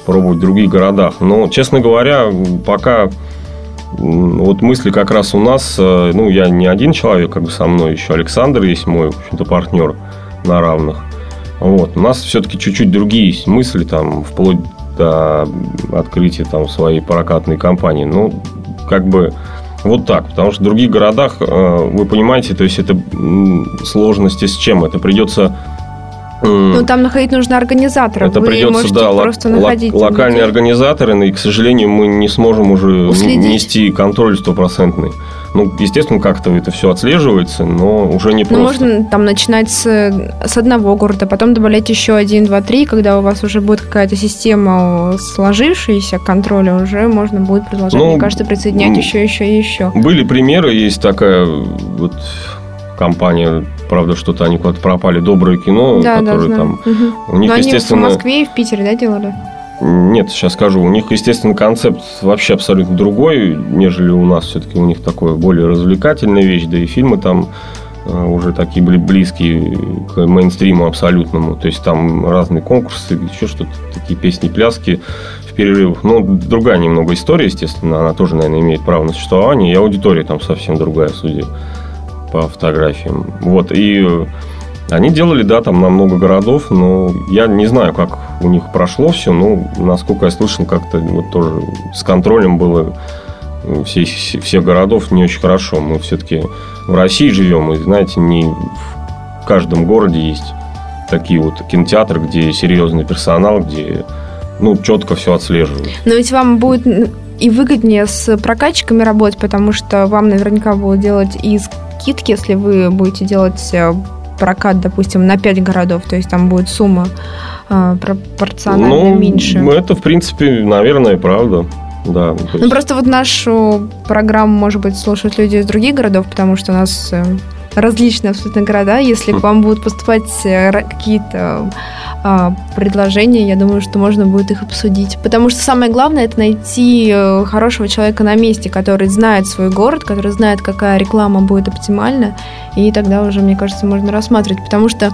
пробовать в других городах. Но, честно говоря, пока вот мысли как раз у нас, э, ну, я не один человек, как бы со мной еще Александр есть мой, в общем-то, партнер на равных. Вот. У нас все-таки чуть-чуть другие есть мысли, там, вплоть до открытия там своей прокатной компании. Ну, как бы вот так, потому что в других городах, э, вы понимаете, то есть это сложности с чем? Это придется м, Ну, там находить нужно организатора. это вы придется, да, лок- просто лок- находить локальные людей. организаторы, и, к сожалению, мы не сможем уже Уследить. нести контроль стопроцентный. Ну, естественно, как-то это все отслеживается, но уже не Ну, просто. можно там начинать с, с одного города, потом добавлять еще один, два, три, когда у вас уже будет какая-то система сложившаяся контроля, уже можно будет продолжать, Ну, мне кажется, присоединять еще, еще и еще. Были примеры, есть такая вот компания, правда, что-то они куда-то пропали, Доброе кино, да, да, которые знаю. там... Мгм. У них, Но они в естественно... Москве и в Питере, да, делали? Нет, сейчас скажу. У них, естественно, концепт вообще абсолютно другой, нежели у нас. Все-таки у них такое более развлекательная вещь, да и фильмы там э, уже такие были близкие к мейнстриму абсолютному. То есть там разные конкурсы, еще что-то, такие песни, пляски в перерывах. Но другая немного история, естественно. Она тоже, наверное, имеет право на существование. И аудитория там совсем другая, судя по фотографиям. Вот. И Они делали, да, там на много городов, но я не знаю, как у них прошло все. Ну, насколько я слышал, как-то вот тоже с контролем было все, всех городов не очень хорошо. Мы все-таки в России живем, и, знаете, не в каждом городе есть такие вот кинотеатры, где серьезный персонал, где ну, четко все отслеживают. Но ведь вам будет и выгоднее с прокатчиками работать, потому что вам наверняка будут делать и скидки, если вы будете делать э, прокат, допустим, на 5 городов, то есть там будет сумма э, пропорционально ну, меньше. Это, в принципе, наверное, правда. Да, ну, есть... Ну, просто вот нашу программу, может быть, слушают люди из других городов, потому что у нас э, различные абсолютно города. Если к вам будут поступать э, какие-то а, предложения, я думаю, что можно будет их обсудить. Потому что самое главное это найти э, хорошего человека на месте, который знает свой город, который знает, какая реклама будет оптимальна, и тогда уже, мне кажется, можно рассматривать. Потому что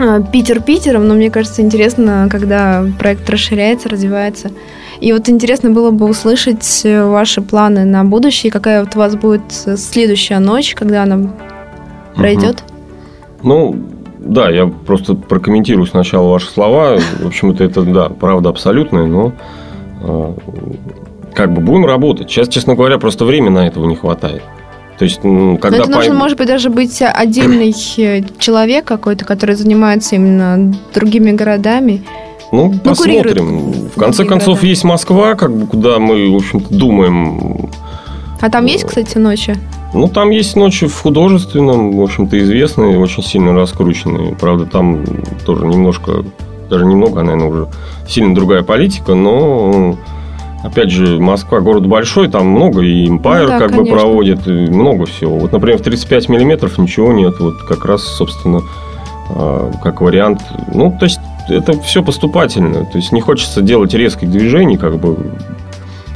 а, Питер Питером, но мне кажется, интересно, когда проект расширяется, развивается. И вот интересно было бы услышать э, ваши планы на будущее, какая вот у вас будет следующая ночь, когда она пройдет? Ну, да, я просто прокомментирую сначала ваши слова. В общем-то, это, да, правда абсолютная, но э, как бы будем работать. Сейчас, честно говоря, просто времени на этого не хватает. То есть, когда Но это нужно, пойм... может быть, даже быть отдельный э, человек какой-то, который занимается именно другими городами. Ну, ну посмотрим. В конце концов, города. есть Москва, как бы, куда мы, в общем-то, думаем. А там есть, кстати, ночи? Ну, там есть ночи в художественном, в общем-то, известные, очень сильно раскрученные. Правда, там тоже немножко, даже немного, наверное, уже сильно другая политика, но Опять же, Москва город большой, там много, и Empire ну, да, как конечно. бы проводит, много всего. Вот, например, в 35 миллиметров ничего нет, вот как раз, собственно, а, как вариант. Ну, то есть, это все поступательно. То есть, не хочется делать резких движений, как бы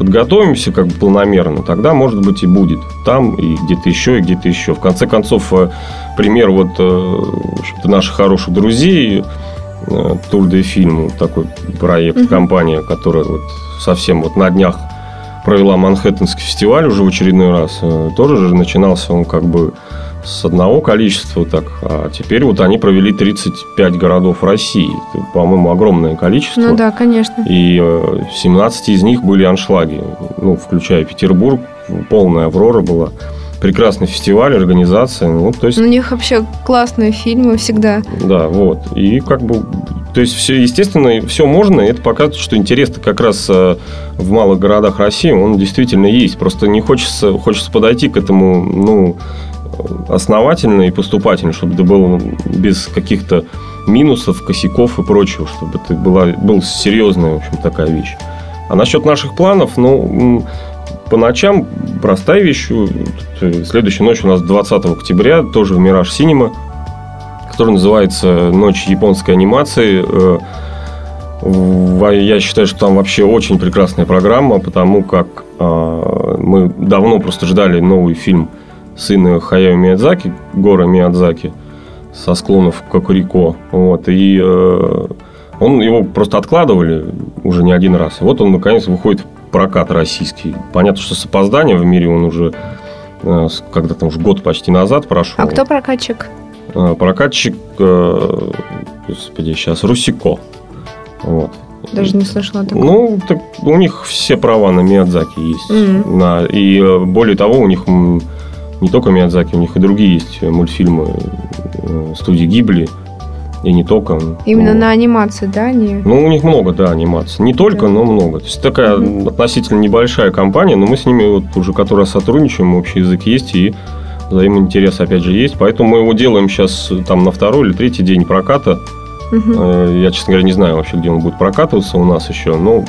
подготовимся как бы планомерно, тогда, может быть, и будет там, и где-то еще, и где-то еще. В конце концов, э, пример вот э, наших хороших друзей, Тур де Фильм, такой проект, компания, которая вот совсем вот на днях провела Манхэттенский фестиваль уже в очередной раз. Э, тоже же начинался он как бы с одного количества, так, а теперь вот они провели 35 городов России. Это, по-моему, огромное количество. Ну да, конечно. И 17 э, из них были аншлаги, ну, включая Петербург, полная Аврора была. Прекрасный фестиваль, организация. Ну, то есть... У них вообще классные фильмы всегда. Да, вот. И как бы то есть, все, естественно, все можно, и это показывает, что интерес как раз э, в малых городах России, он действительно есть. Просто не хочется, хочется подойти к этому, ну, основательно и поступательно, чтобы это было без каких-то минусов, косяков и прочего, чтобы это была, была серьезная, в общем, такая вещь. А насчет наших планов, ну, по ночам простая вещь. Э, следующая ночь у нас 20 октября, тоже в Мираж Синема, который называется «Ночь японской анимации». Э, я считаю, что там вообще очень прекрасная программа, потому как а, мы давно просто ждали новый фильм сына Хаяо Миядзаки, Гора Миядзаки, со склонов Кокурико. Вот, и э, он его просто откладывали уже не один раз. Вот он, наконец, выходит в прокат российский. Понятно, что с опозданием в мире он уже э, когда там уже год почти назад прошел. А кто прокатчик? Э, прокатчик, э, господи, сейчас Русико. Вот. Даже не слышала такого. Ну, так у них все права на Миядзаки есть. Mm-hmm. На, и э, более того, у них не только Миядзаки, у них и другие есть мультфильмы студии Гибли. И не только. Именно ну, на анимации, да? Они... Ну, у них много, да, анимации. Не только, да. но много. То есть такая мм относительно небольшая компания, но мы с ними вот уже который раз сотрудничаем, общий язык есть, и взаимный интерес опять же есть. Поэтому мы его делаем сейчас там на второй или третий день проката. Угу. Я, честно говоря, не знаю вообще, где он будет прокатываться у нас еще. Но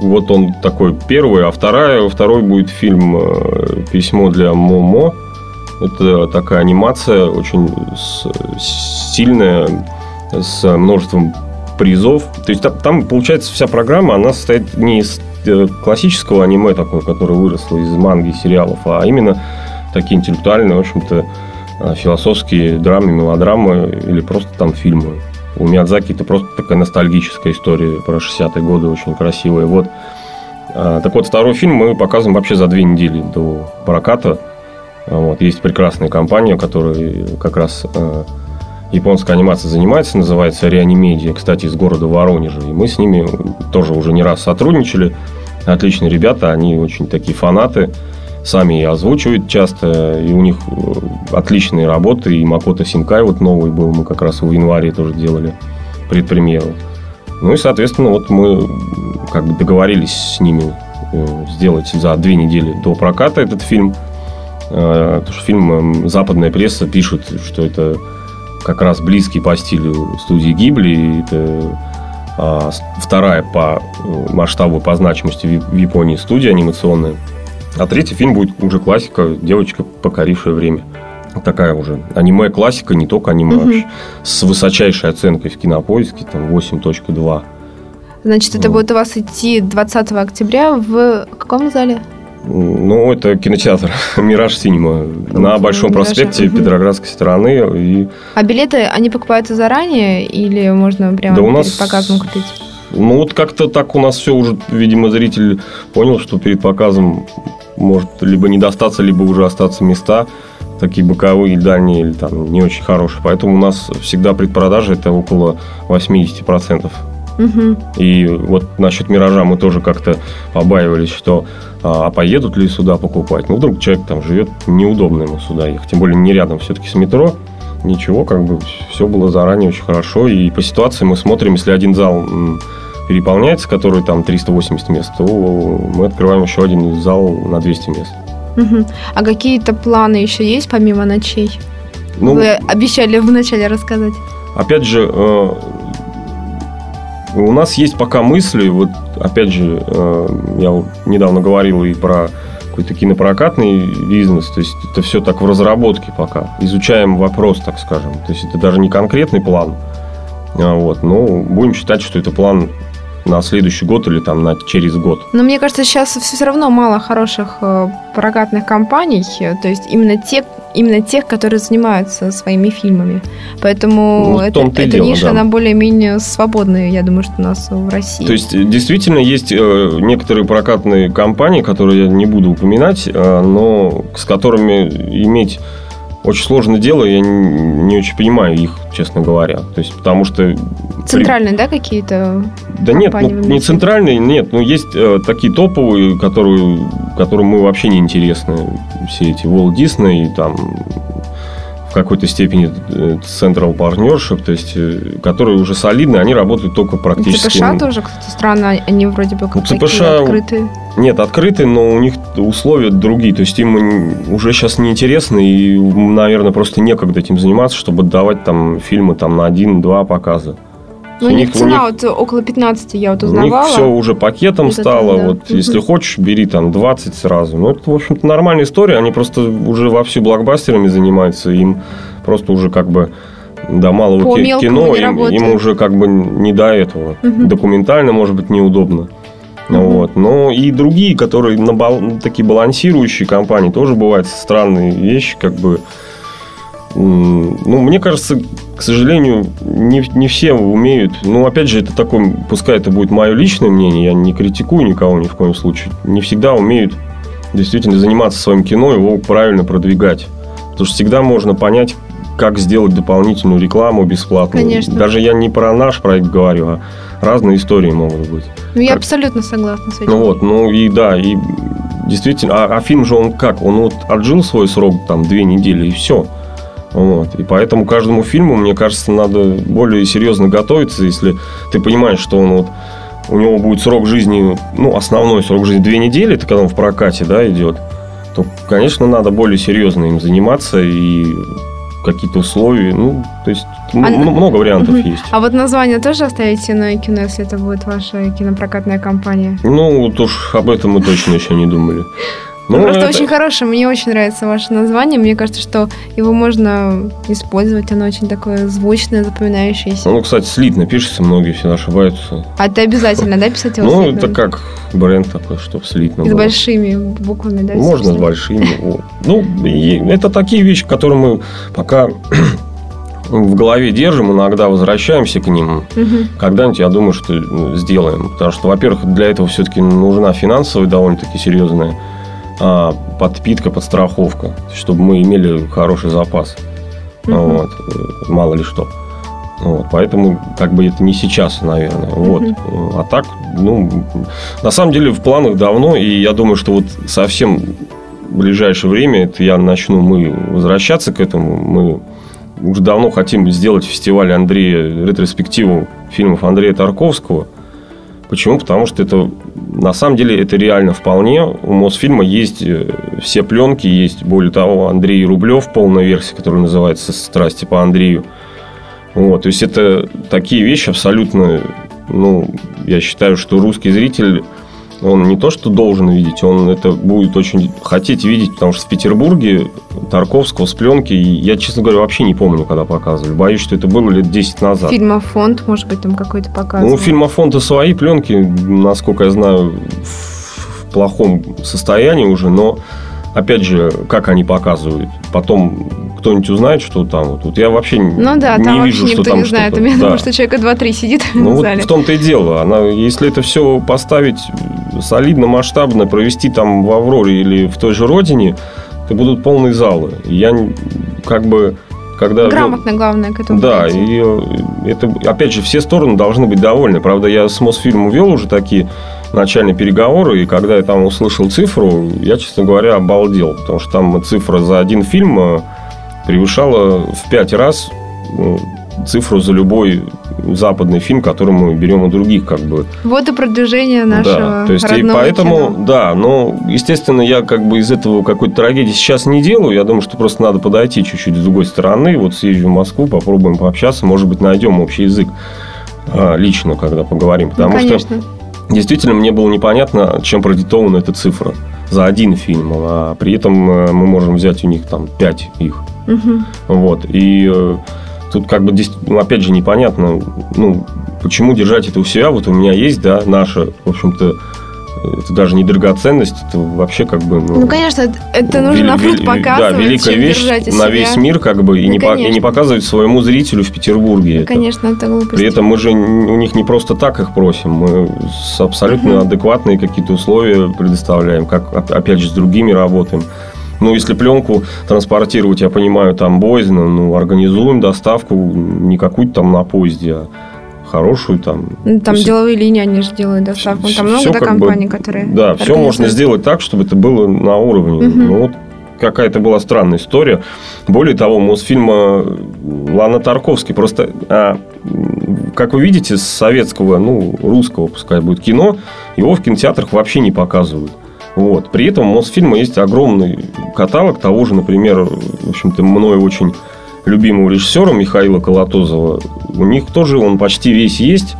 вот он такой первый, а вторая, второй будет фильм э, «Письмо для Момо». Это такая анимация очень сильная, с множеством призов. То есть там, получается, вся программа, она состоит не из э, классического аниме такое, которое выросло из манги, сериалов, а именно такие интеллектуальные, в общем-то, э, философские драмы, мелодрамы или просто там фильмы. У Миядзаки это просто такая ностальгическая история про 60-е годы, очень красивая. Вот. А, так вот, второй фильм мы показываем вообще за две недели до проката. Вот. Есть прекрасная компания, которая как раз а, японская анимация занимается, называется Реанимедия, кстати, из города Воронежа. И мы с ними тоже уже не раз сотрудничали. Отличные ребята, они очень такие фанаты, сами и озвучивают часто, и у них э, отличные работы. И Макото Синкай вот новый был, мы как раз в январе тоже делали предпремьеру. Ну и, соответственно, вот мы как бы договорились с ними э, сделать за две недели до проката этот фильм. Э, потому что фильм западная пресса пишет, что это как раз близкий по стилю студии Гибли. Это а, вторая по масштабу, по значимости в Японии студия анимационная. А третий фильм будет уже классика «Девочка, покорившая время». Такая уже аниме-классика, не только аниме, угу. вообще, с высочайшей оценкой в кинопоиске, там 8.2. Значит, это вот. будет у вас идти 20 октября в каком зале? Ну, это кинотеатр «Мираж Синема» на Большом Мираж. проспекте угу. Петроградской стороны. И... А билеты, они покупаются заранее или можно прямо да перед нас... показом купить? Ну, вот как-то так у нас все уже, видимо, зритель понял, что перед показом может либо не достаться, либо уже остаться места такие боковые, дальние или там не очень хорошие. Поэтому у нас всегда предпродажа это около 80%. Угу. И вот насчет «Миража» мы тоже как-то побаивались, что а, а поедут ли сюда покупать. Ну, вдруг человек там живет, неудобно ему сюда ехать. Тем более не рядом все-таки с метро. Ничего, как бы все было заранее очень хорошо. И по ситуации мы смотрим, если один зал переполняется, который там 380 мест, то мы открываем еще один зал на 200 мест. Угу. А какие-то планы еще есть помимо ночей? Ну, Вы обещали вначале рассказать. Опять же, э, у нас есть пока мысли, вот опять же, э, я недавно говорил и про какой-то кинопрокатный бизнес, то есть это все так в разработке пока. Изучаем вопрос, так скажем. То есть это даже не конкретный план, а вот, но будем считать, что это план на следующий год или там на через год. Но мне кажется, сейчас все равно мало хороших э, прокатных компаний, то есть именно те, именно тех, которые занимаются своими фильмами. Поэтому ну, это, эта дело, ниша, да. она более-менее свободная, я думаю, что у нас в России. То есть, действительно, есть э, некоторые прокатные компании, которые я не буду упоминать, э, но с которыми иметь очень сложное дело, я не, не очень понимаю их, честно говоря. То есть, потому что... Центральные, при... да, какие-то? Да нет, ну, не центральные, нет. Ну, есть э, такие топовые, которые, которым мы вообще не интересны. Все эти Walt Disney, там, какой-то степени э, Central Partnership, то есть, э, которые уже солидные, они работают только практически... ЦПШ тоже, кстати, странно, они вроде бы как ну, ЦПШ... открытые. Нет, открытые, но у них условия другие, то есть им уже сейчас неинтересно и, наверное, просто некогда этим заниматься, чтобы давать там фильмы там на один-два показа. Ну, у, них цена них, вот около 15, я вот узнавала. У них все уже пакетом это стало. Да. Вот угу. если хочешь, бери там 20 сразу. Ну, это, в общем-то, нормальная история. Они просто уже вовсю блокбастерами занимаются. Им просто уже как бы до малого По кино, им, им уже как бы не до этого. Угу. Документально, может быть, неудобно. Угу. Вот. Но и другие, которые на бал... такие балансирующие компании, тоже бывают странные вещи, как бы ну, мне кажется, к сожалению, не, не все умеют. Ну, опять же, это такое, пускай это будет мое личное мнение, я не критикую никого ни в коем случае. Не всегда умеют действительно заниматься своим кино, его правильно продвигать. Потому что всегда можно понять, как сделать дополнительную рекламу бесплатно. Конечно. Даже я не про наш проект говорю, а разные истории могут быть. Ну, я как... абсолютно согласна с этим. Ну вот, ну и да, и действительно, а, а фильм же он как? Он вот отжил свой срок, там, две недели, и все. Вот. И поэтому каждому фильму, мне кажется, надо более серьезно готовиться, если ты понимаешь, что он вот у него будет срок жизни, ну, основной срок жизни две недели, это когда он в прокате, да, идет, то, конечно, надо более серьезно им заниматься и какие-то условия, ну, то есть а, много вариантов угу. есть. А вот название тоже оставите на кино, если это будет ваша кинопрокатная компания? Ну, вот уж об этом мы точно еще не думали. Ну, просто это... очень хорошее. Мне очень нравится ваше название. Мне кажется, что его можно использовать. Оно очень такое звучное, запоминающееся. Ну, кстати, слитно пишется, многие все ошибаются. А это обязательно, да, писать его Ну, это как бренд такой, чтобы слитно с большими буквами, да? Можно с большими. Ну, это такие вещи, которые мы пока в голове держим, иногда возвращаемся к ним. Угу. Когда-нибудь, я думаю, что сделаем. Потому что, во-первых, для этого все-таки нужна финансовая довольно-таки серьезная подпитка, подстраховка, чтобы мы имели хороший запас. Угу. Вот, э, мало ли что. Вот, поэтому как бы это не сейчас, наверное. Вот. Угу. А так, ну, на самом деле в планах давно, и я думаю, что вот совсем в ближайшее время это я начну мы возвращаться к этому. Мы уже давно хотим сделать фестиваль Андрея, ретроспективу фильмов Андрея Тарковского. Почему? Потому что это на самом деле это реально вполне. У Мосфильма есть э, все пленки, есть, более того, Андрей Рублев, полная версия, которая называется «Страсти по Андрею». Вот, то есть это такие вещи абсолютно, ну, я считаю, что русский зритель, он не то, что должен видеть, он это будет очень хотеть видеть, потому что в Петербурге Тарковского с пленки, я, честно говоря, вообще не помню, когда показывали. Боюсь, что это было лет 10 назад. Фильмофонд, может быть, там какой-то показывал. Ну, фильмофонд и свои пленки, насколько я знаю, в плохом состоянии уже, но опять же, как они показывают. Потом кто-нибудь узнает, что там вот. вот я вообще ну, да, не там вижу, что там не знает. У меня да. думаю, что человека 2-3 сидит ну, в вот зале. в том-то и дело. Она, если это все поставить солидно, масштабно, провести там в Авроре или в той же Родине, то будут полные залы. Я как бы когда грамотно главное к этому да и э, это опять же все стороны должны быть довольны правда я с Мосфильмом вел уже такие начальные переговоры, и когда я там услышал цифру, я, честно говоря, обалдел, потому что там цифра за один фильм э, превышала в пять раз ну, цифру за любой западный фильм, который мы берем у других, как бы. Вот и продвижение нашего Да, то есть и поэтому, кино. да, но, естественно, я как бы из этого какой-то трагедии сейчас не делаю. Я думаю, что просто надо подойти чуть-чуть с другой стороны. Вот съезжу в Москву, попробуем пообщаться, может быть, найдем общий язык а, лично, когда поговорим. Потому ну, конечно. что действительно мне было непонятно, чем продиктована эта цифра за один фильм, а при этом э, мы можем взять у них там пять их. Угу. Вот. И э, тут как бы, ну, опять же, непонятно, ну, почему держать это у себя. Вот у меня есть, да, наша, в общем-то, это даже не драгоценность, это вообще как бы... Ну, ну конечно, это нужно на пруд показывать, Да, великая вещь на весь мир, как бы, и, ну, не по, и не показывать своему зрителю в Петербурге. Ну, это. Конечно, это глупость. При этом мы же у них не просто так их просим, мы с абсолютно угу. адекватные какие-то условия предоставляем, как, опять же, с другими работаем. Ну, если пленку транспортировать, я понимаю, там боязно, ну, организуем доставку не какую-то там на поезде, а хорошую там. Ну, там есть, деловые линии они же делают доставку. Там много да, компаний, бы, которые. Да, все можно сделать так, чтобы это было на уровне. Угу. Ну, вот какая-то была странная история. Более того, Мосфильма Лана Тарковский просто, а, как вы видите, с советского, ну, русского, пускай будет кино, его в кинотеатрах вообще не показывают. Вот. При этом у Мосфильма есть огромный каталог того же, например, в общем-то, мной очень любимого режиссера Михаила Колотозова, у них тоже он почти весь есть,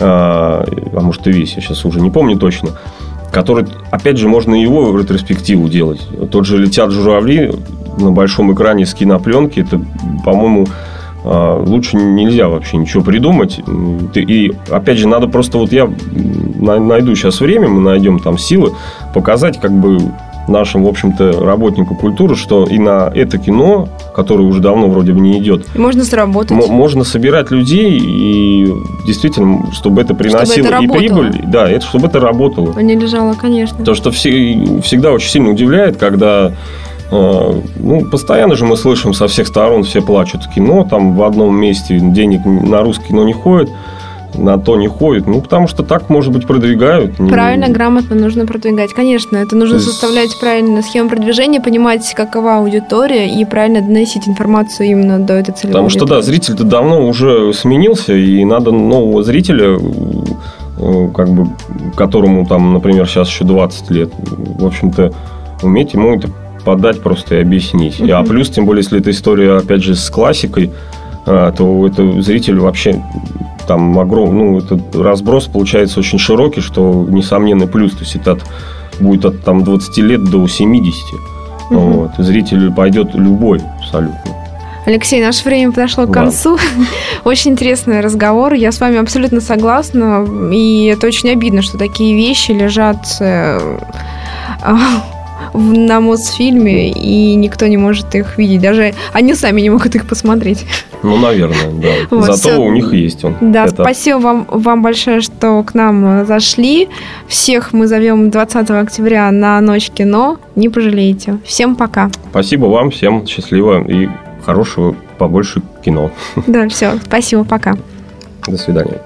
а, а может и весь, я сейчас уже не помню точно, который, опять же, можно его ретроспективу делать. Тот же «Летят журавли» на большом экране с кинопленки, это, по-моему, лучше нельзя вообще ничего придумать. И, опять же, надо просто вот я найду сейчас время, мы найдем там силы, показать как бы нашим, в общем-то, работнику культуры, что и на это кино, которое уже давно вроде бы не идет, можно сработать. Можно собирать людей и действительно, чтобы это приносило чтобы это и прибыль, да, это чтобы это работало. А не лежало, конечно. То, что все, всегда очень сильно удивляет, когда ну, постоянно же мы слышим со всех сторон, все плачут кино, там в одном месте денег на русское кино не ходит на то не ходит. Ну, потому что так, может быть, продвигают. Правильно, грамотно нужно продвигать. Конечно, это нужно есть... составлять правильно схему продвижения, понимать, какова аудитория, и правильно доносить информацию именно до этой целевой Потому что, да, зритель-то давно уже сменился, и надо нового зрителя э, как бы, которому там, например, сейчас еще 20 лет, в общем-то, уметь ему это подать просто и объяснить. Uh-huh. А плюс, тем более, если эта история, опять же, с классикой, а, то это зритель вообще там огромный, ну, этот разброс получается очень широкий, что несомненный плюс. То есть это от, будет от там, 20 лет до 70. Угу. Вот. зритель пойдет любой абсолютно. Алексей, наше время подошло к концу. Очень интересный разговор. Я с вами абсолютно согласна. И это очень обидно, что такие вещи лежат э, на Мосфильме, и никто не может их видеть. Даже они сами не могут их посмотреть. Ну, наверное, да. Вот, Зато все. у них есть он. Да, это. спасибо вам, вам большое, что к нам зашли. Всех мы зовем 20 октября на Ночь кино. Не пожалеете. Всем пока. Спасибо вам, всем счастливо и хорошего, побольше кино. Да, все, спасибо, пока. До свидания.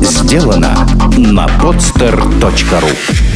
Сделано на podster.ru